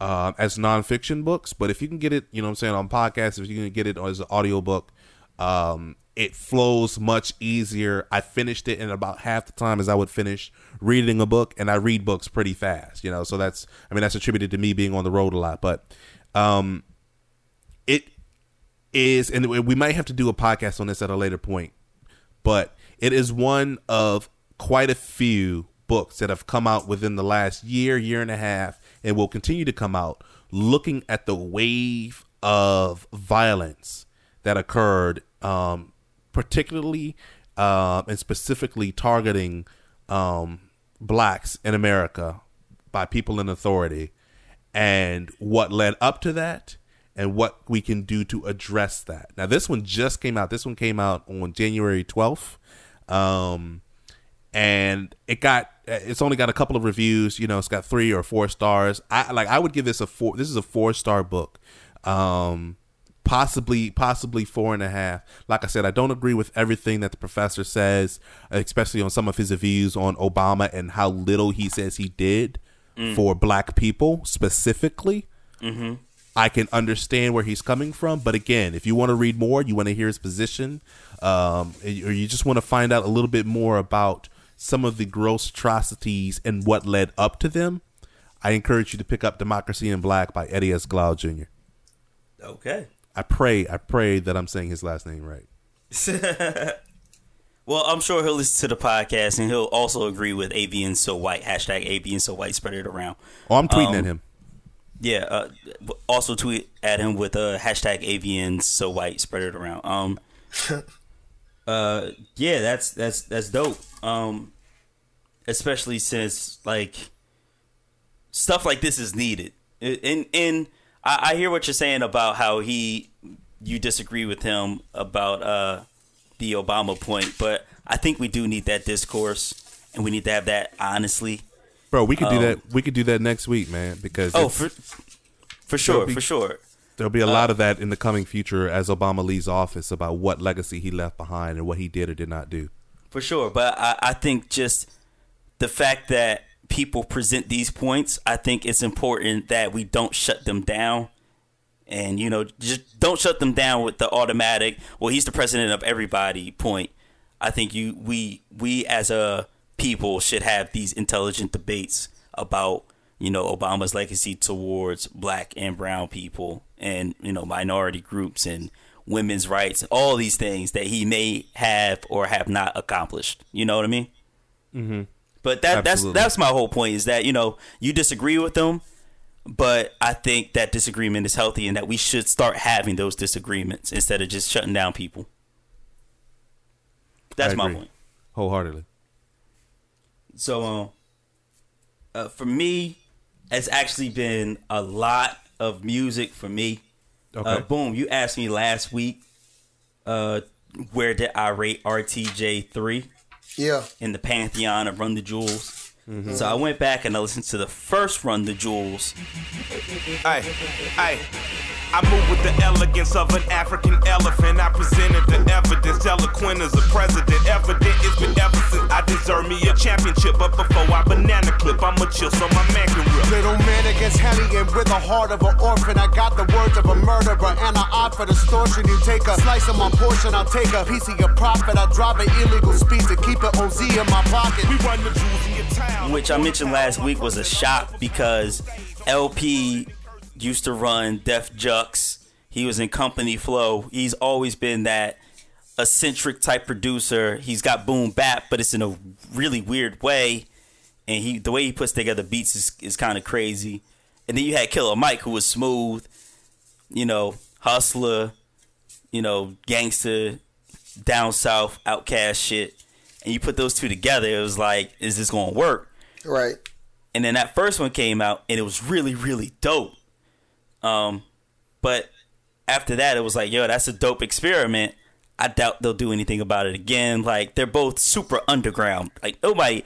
uh, as nonfiction books, but if you can get it, you know what I'm saying, on podcasts, if you can get it as an audiobook, um, it flows much easier. I finished it in about half the time as I would finish reading a book, and I read books pretty fast, you know. So that's, I mean, that's attributed to me being on the road a lot, but um, it is, and we might have to do a podcast on this at a later point, but it is one of quite a few books that have come out within the last year, year and a half, and will continue to come out, looking at the wave of violence that occurred um, particularly uh, and specifically targeting um, blacks in America by people in authority, and what led up to that, and what we can do to address that. Now, this one just came out. This one came out on January twelfth, um, and it got. It's only got a couple of reviews. You know, it's got three or four stars. I like. I would give this a four. This is a four star book. Um, possibly possibly four and a half. Like i said i don't agree with everything that the professor says especially on some of his views on obama and how little he says he did for black people specifically. I can understand where he's coming from but again if you want to read more you want to hear his position um, or you just want to find out a little bit more about some of the gross atrocities and what led up to them i encourage you to pick up democracy in black by eddie s. Glaude jr Okay. I pray, I pray that I'm saying his last name right. Well, I'm sure he'll listen to the podcast and he'll also agree with AVN so white hashtag AVN so white spread it around. Oh, I'm tweeting Um, at him. Yeah. Uh, also tweet at him with uh, hashtag AVN so white spread it around. Um. uh. Yeah. That's that's that's dope. Um. Especially since like stuff like this is needed. And and I, I hear what you're saying about how he you disagree with him about uh the Obama point, but I think we do need that discourse and we need to have that honestly. Bro, we could do um, that. We could do that next week, man. Because Oh, for for sure, be- for sure. there'll be a lot of that in the coming future as Obama leaves office about what legacy he left behind and what he did or did not do. For sure. But I, I think just the fact that people present these points, I think it's important that we don't shut them down. And, you know, just don't shut them down with the automatic, well, he's the president of everybody point. I think you we we as a people should have these intelligent debates about, you know, Obama's legacy towards black and brown people and, you know, minority groups and women's rights, all these things that he may have or have not accomplished. You know what I mean? Mm-hmm. But that Absolutely. that's that's my whole point is that you know you disagree with them, but I think that disagreement is healthy and that we should start having those disagreements instead of just shutting down people. That's my point. Wholeheartedly. So, um, uh, for me, it's actually been a lot of music for me. Okay. Uh, boom, you asked me last week, uh, where did I rate RTJ three Yeah. in the pantheon of Run the Jewels? Mm-hmm. So I went back and I listened to the first Run the Jewels. Ay, ay. I move with the elegance of an African elephant. I presented the evidence, eloquent as a president. Evident it's been ever since I deserve me a championship. But before I banana clip, I'ma chill so my man can rip. Little man against hellion with a heart of an orphan. I got the words of a murderer and an eye for distortion. You take a slice of my portion, I'll take a piece of your profit. I drive an illegal speed to keep it OZ in my pocket. We run the jewels in your town. which I mentioned last week was a shock because El-P used to run Def Jux. He was in Company Flow. He's always been that eccentric type producer. He's got boom bap, but it's in a really weird way. And he the way he puts together beats is, is kind of crazy. And then you had Killer Mike, who was smooth, you know, hustler, you know, gangster, down south, OutKast shit. And you put those two together, it was like, is this gonna work? Right. and then that first one came out and it was really really dope um but after that it was like yo that's a dope experiment i doubt they'll do anything about it again like they're both super underground like nobody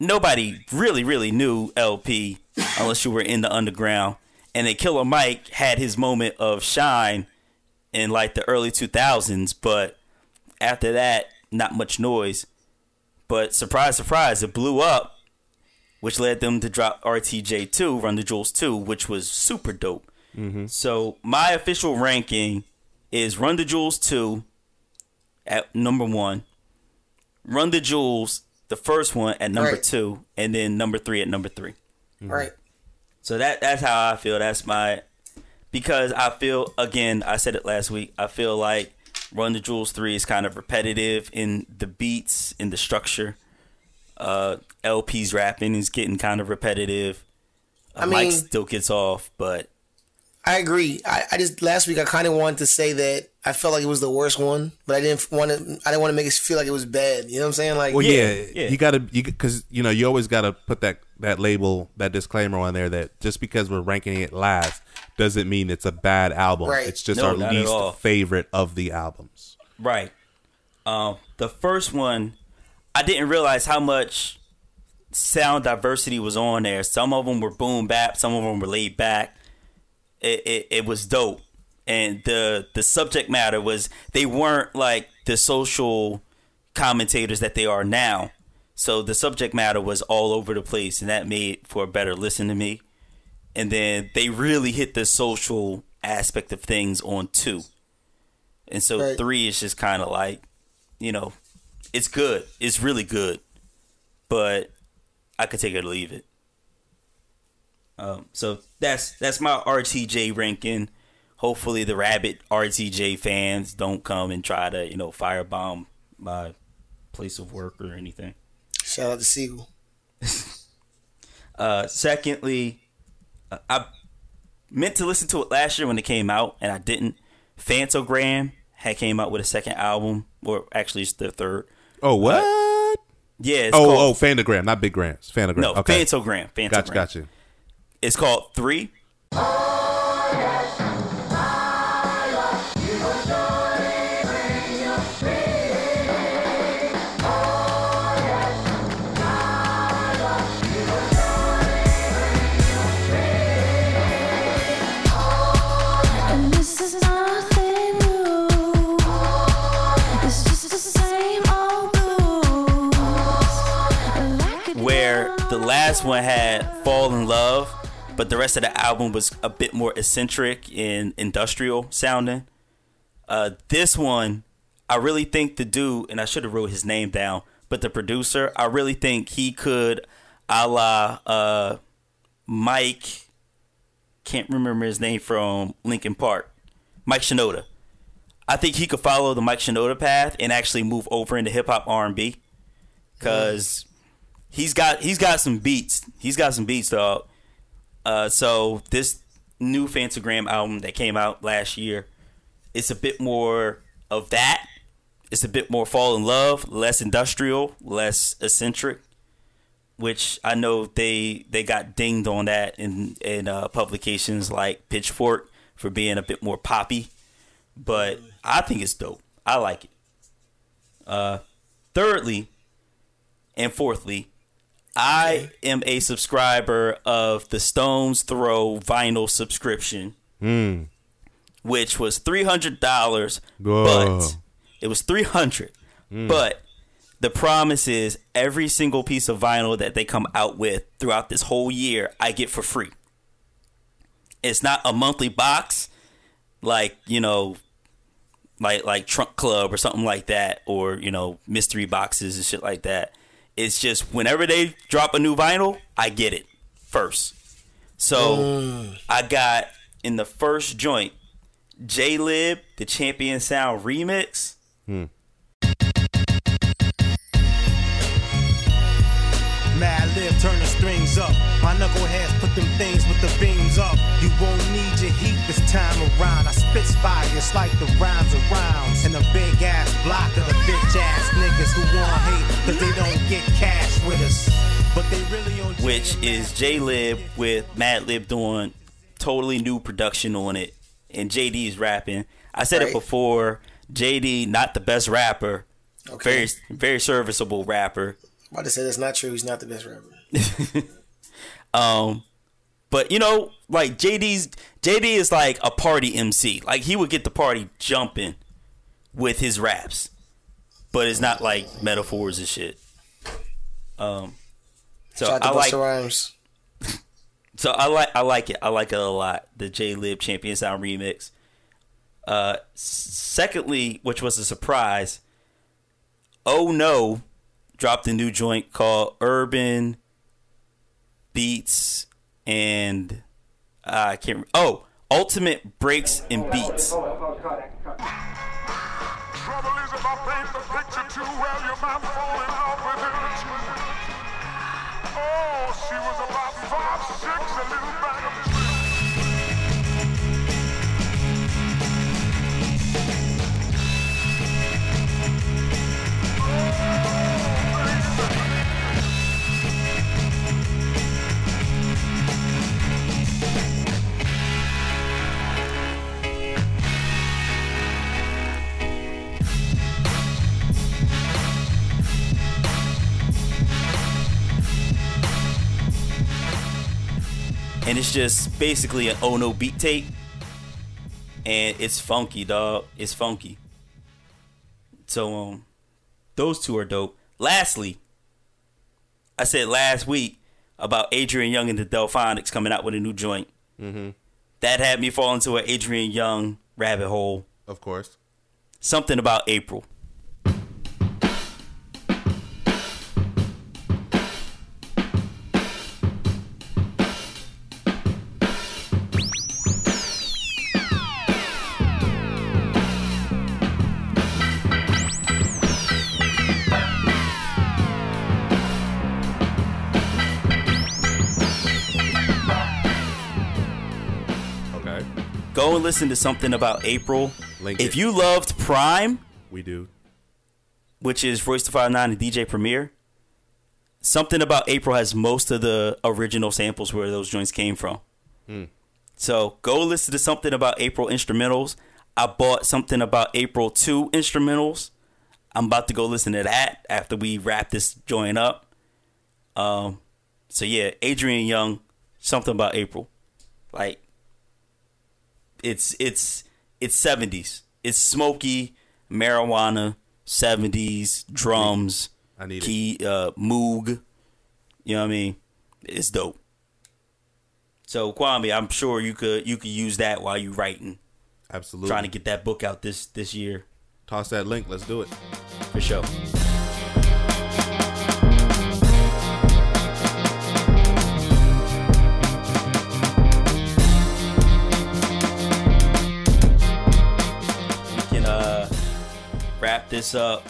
nobody really really knew El-P unless you were in the underground. And then killer mike had his moment of shine in like the early 2000s but after that not much noise. But surprise surprise it blew up which led them to drop RTJ two, Run the Jewels two, which was super dope. Mm-hmm. So my official ranking is Run the Jewels two at number one, Run the Jewels the first one at number Right. two, and then number three at number three. Right. So that that's how I feel. That's my because I feel again. I said it last week. I feel like Run the Jewels three is kind of repetitive in the beats, in the structure. Uh, El-P's rapping is getting kind of repetitive. Uh, I Mike mean- still gets off, but I agree. I, I just last week I kind of wanted to say that I felt like it was the worst one, but I didn't want to. I didn't want to make it feel like it was bad. You know what I'm saying? Like, Well, Yeah, yeah, yeah. you gotta you because you know you always gotta put that that label that disclaimer on there that just because we're ranking it last doesn't mean it's a bad album. Right. It's just No, our not at all. least favorite of the albums. Right. Um, the first one, I didn't realize how much sound diversity was on there. Some of them were boom bap, some of them were laid back. It, it it was dope, and the the subject matter was they weren't like the social commentators that they are now. So the subject matter was all over the place, and that made for a better listen to me. And then they really hit the social aspect of things on two. And so Right. three is just kind of like, you know, it's good. It's really good. But I could take it or leave it. Um, so that's that's my RTJ ranking. Hopefully the Rabbit RTJ fans don't come and try to, you know, firebomb my place of work or anything. shout out to Siegel. Uh, secondly, uh, I meant to listen to it last year when it came out, and I didn't. Phantogram had came out with a second album, or actually it's their third. Oh what? Yeah, it's oh called, oh, Phantogram, not Big Grams. Phantogram. no, okay. Phantogram. Phantogram. Gotcha, gotcha. It's called Three. And this is nothing new. It's just the same old blues. Like a where the last one had Fall in Love, but the rest of the album was a bit more eccentric and industrial sounding. Uh, this one, I really think the dude, and I should have wrote his name down, but the producer, I really think he could, a la uh, Mike, can't remember his name from Linkin Park, Mike Shinoda. I think he could follow the Mike Shinoda path and actually move over into hip hop R and B, because he's got he's got some beats. He's got some beats, dog. Uh, so this new Phantogram album that came out last year, it's a bit more of that. It's a bit more fall in love, less industrial, less eccentric. Which I know they they got dinged on that in in uh, publications like Pitchfork for being a bit more poppy, but I think it's dope. I like it. Uh, thirdly, and fourthly, I am a subscriber of the Stones Throw vinyl subscription, hmm. which was three hundred dollars, but it was three hundred. Hmm. But the promise is every single piece of vinyl that they come out with throughout this whole year, I get for free. It's not a monthly box, like you know, like like Trunk Club or something like that, or you know, mystery boxes and shit like that. It's just whenever they drop a new vinyl, I get it first. So mm. I got in the first joint, Jaylib, the Champion Sound remix. Hmm. Madlib, turn the strings up. My knuckleheads put them things with the beams up. You won't need your heat this time around. I spits fire, it's like the rhymes are rounds. And a big ass block of the bitch ass niggas who want hate, with us. But they really on which is Jaylib with Madlib doing totally new production on it, and JD's rapping. I said it before. JD not the best rapper, Okay. very very serviceable rapper. I'm about to say that's not true. He's not the best rapper. Um, but you know, like JD's JD is like a party MC. Like he would get the party jumping with his raps, but it's not like metaphors and shit. Um, So Shout I like Rhymes. So I like I like it. I like it a lot. The Jaylib Champion Sound remix. Uh, secondly, which was a surprise. Oh no, dropped a new joint called Urban Beats and uh, I can't. Re- oh, Ultimate Breaks and Beats. Trouble is if I paint the picture too well, you might fall and it's just basically an oh no beat tape. And it's funky dog it's funky. So um those two are dope. Lastly i said last week about adrian Younge and the Delfonics coming out with a new joint. Mm-hmm. that had me fall into an adrian Younge rabbit hole. Of course. something about april go and listen to something about april Link if it. you loved PRhyme We do. which is Royce da Five Nine and DJ Premier. Something about April has most of the original samples where those joints came from. Hmm. So go listen to something about April instrumentals. I bought something about April two instrumentals. I'm about to go listen to that after we wrap this joint up. Um, so yeah, Adrian Younge, something about April, like it's it's it's seventies. It's smoky marijuana, seventies drums. I need it. key uh Moog. You know what I mean? It's dope. So Kwame, I'm sure you could you could use that while you writing, Absolutely. trying to get that book out this this year Toss that link. Let's do it. for sure. This up.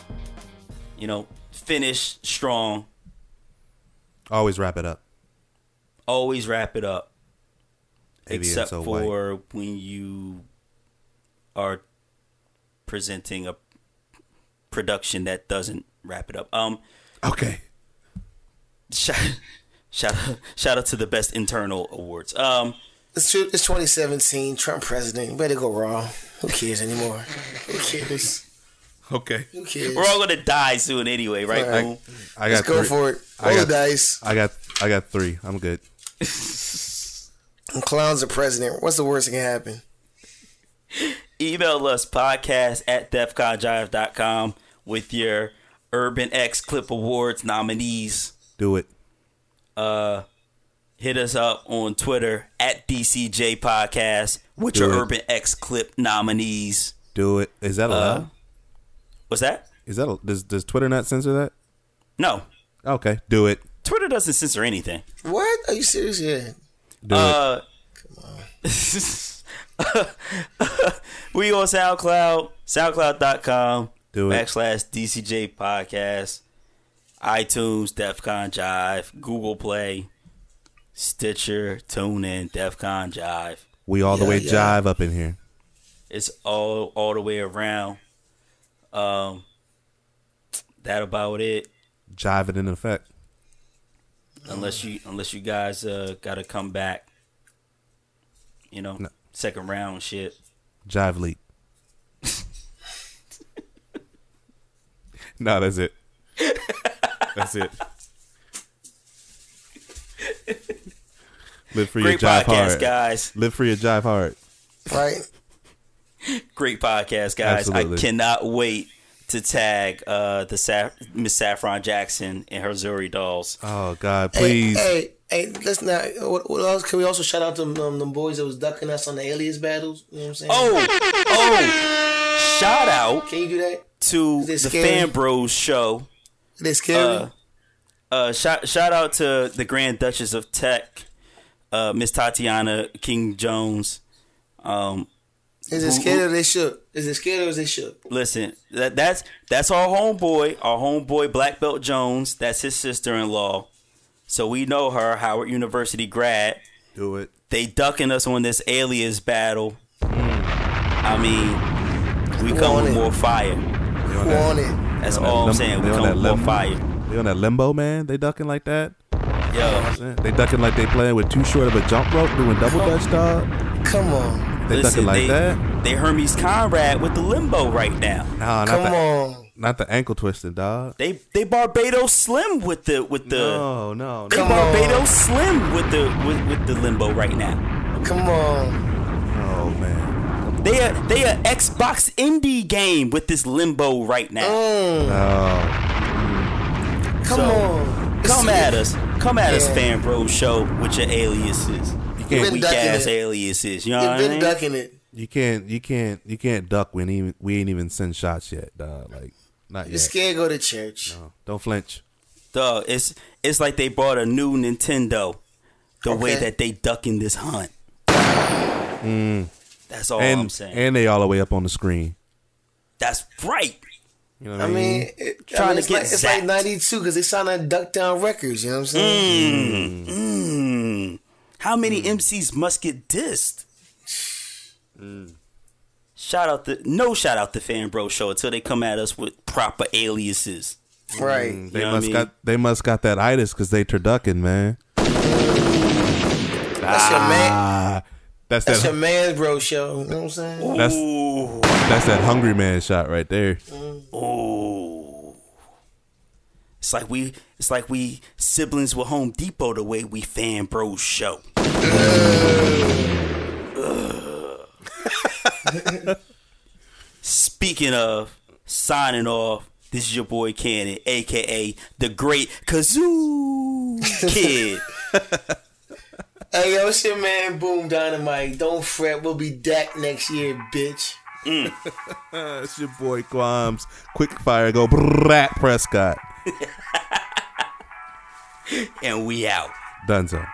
You know, finish strong. Always wrap it up. Always wrap it up. Avian except so white. for when you are presenting a production that doesn't wrap it up. Um, Okay. shout, shout out, shout out to the best internal awards. Um, It's, it's 2017. Trump president. Better go wrong. Who cares anymore? Who cares? Okay. Who cares? we're all gonna die soon anyway, right? All right. Boom? I got Let's go three. for it. I Roll the got- dice. I got I got three. I'm good. And clowns are president. What's the worst that can happen? Email us podcast at defconjive.com with your Urban X Clip Awards nominees. Do it. uh hit us up on Twitter at DCJ Podcast with Do your it. Urban X Clip nominees. Do it. Is that allowed? Uh, what's that? Is that does does Twitter not censor that? No, Okay. Do it. Twitter doesn't censor anything. What? Are you serious? Yeah. Do it. Uh, we on SoundCloud, soundcloud.com Do it. backslash DCJ Podcast, iTunes, DEFCON Jive, Google Play, Stitcher, TuneIn, DEFCON Jive. We all the Yeah, way yeah. jive up in here. It's all all the way around. Um, that about it. Jive it in effect. Unless you unless you guys uh got to come back. You know, No. second round shit. Jive leak. no, that's it. That's it. Live for Great your jive podcast, hard. guys. Live for your jive hard. Right? Great podcast, guys. Absolutely. I cannot wait to tag uh, the Sa- Miss Saffron Jackson and her Zuree dolls. Oh God, please. hey, hey, let's not. What, what else? Can we also shout out to um, them boys that was ducking us on the alias battles? You know what I'm saying? Oh, oh! Shout out Can you do that? to the scary? Fan Bros show. They scary. Uh, uh, shout shout out to the Grand Duchess of Tech, uh, Miss Tatiana King Jones. Um, is it scared or they shook? Is it scared or is they shook? listen, that that's that's our homeboy, our homeboy Black Belt Jones. That's his sister in law. So we know her, Howard University grad. Do it. They ducking us on this alias battle. Mm. I mean, we come with more fire. Who on it? That's They on that all I'm lim- saying. We they on come that with more fire. They on that limbo, man. They ducking like that. Yo, They ducking like they playing with too short of a jump rope, doing double dutch, dog. Come on. They listen, ducking like they, that. they Hermes Conrad with the limbo right now. Nah, not Come the on. not the ankle twisting, dog. They they Barbados Slim with the with the No, no, they no. Come. Barbados Slim with the with, with the limbo right now. Come on. Oh man. They are they are Xbox indie game with this limbo right now. Mm, No. come So, on. Come at us, come at us, Yeah. Fan Bro Show with your aliases, You Been can't weak ducking ass it. aliases. You know You've what I been mean? ducking it. you can't you can't you can't duck when even we ain't even send shots yet, dog. Like not You yet. scared go to church. No, don't flinch. Dog, it's it's like they bought a new Nintendo. The way that they ducking this hunt. That's all I'm Mm. saying. and they all the way up on the screen. That's right. You know what I mean, it, I Trying mean, to get like, it's like zapped. 92 because they signed on Duck Down Records. You know what I'm saying? Mm. How many MCs must get dissed? Shout out the no shout out the Fan Bro Show until they come at us with proper aliases. Right. Mm, they You know what I must mean? got they must got that itis because they turducking, man. That's your man. Ah, that's That's that. your man's bro show. You know what I'm saying? That's Ooh, that's that hungry man shot right there. ooh. It's like we it's like we siblings with Home Depot the way we Fan Bro Show. Ugh. Speaking of signing off, this is your boy Cannon, aka the Great Kazoo Kid. Hey, yo, it's your man Boom Dynamite. Don't fret. We'll be Dak next year, bitch. Uh, it's your boy Quams. Quick fire, go Brat Prescott. and we out. Dunzo.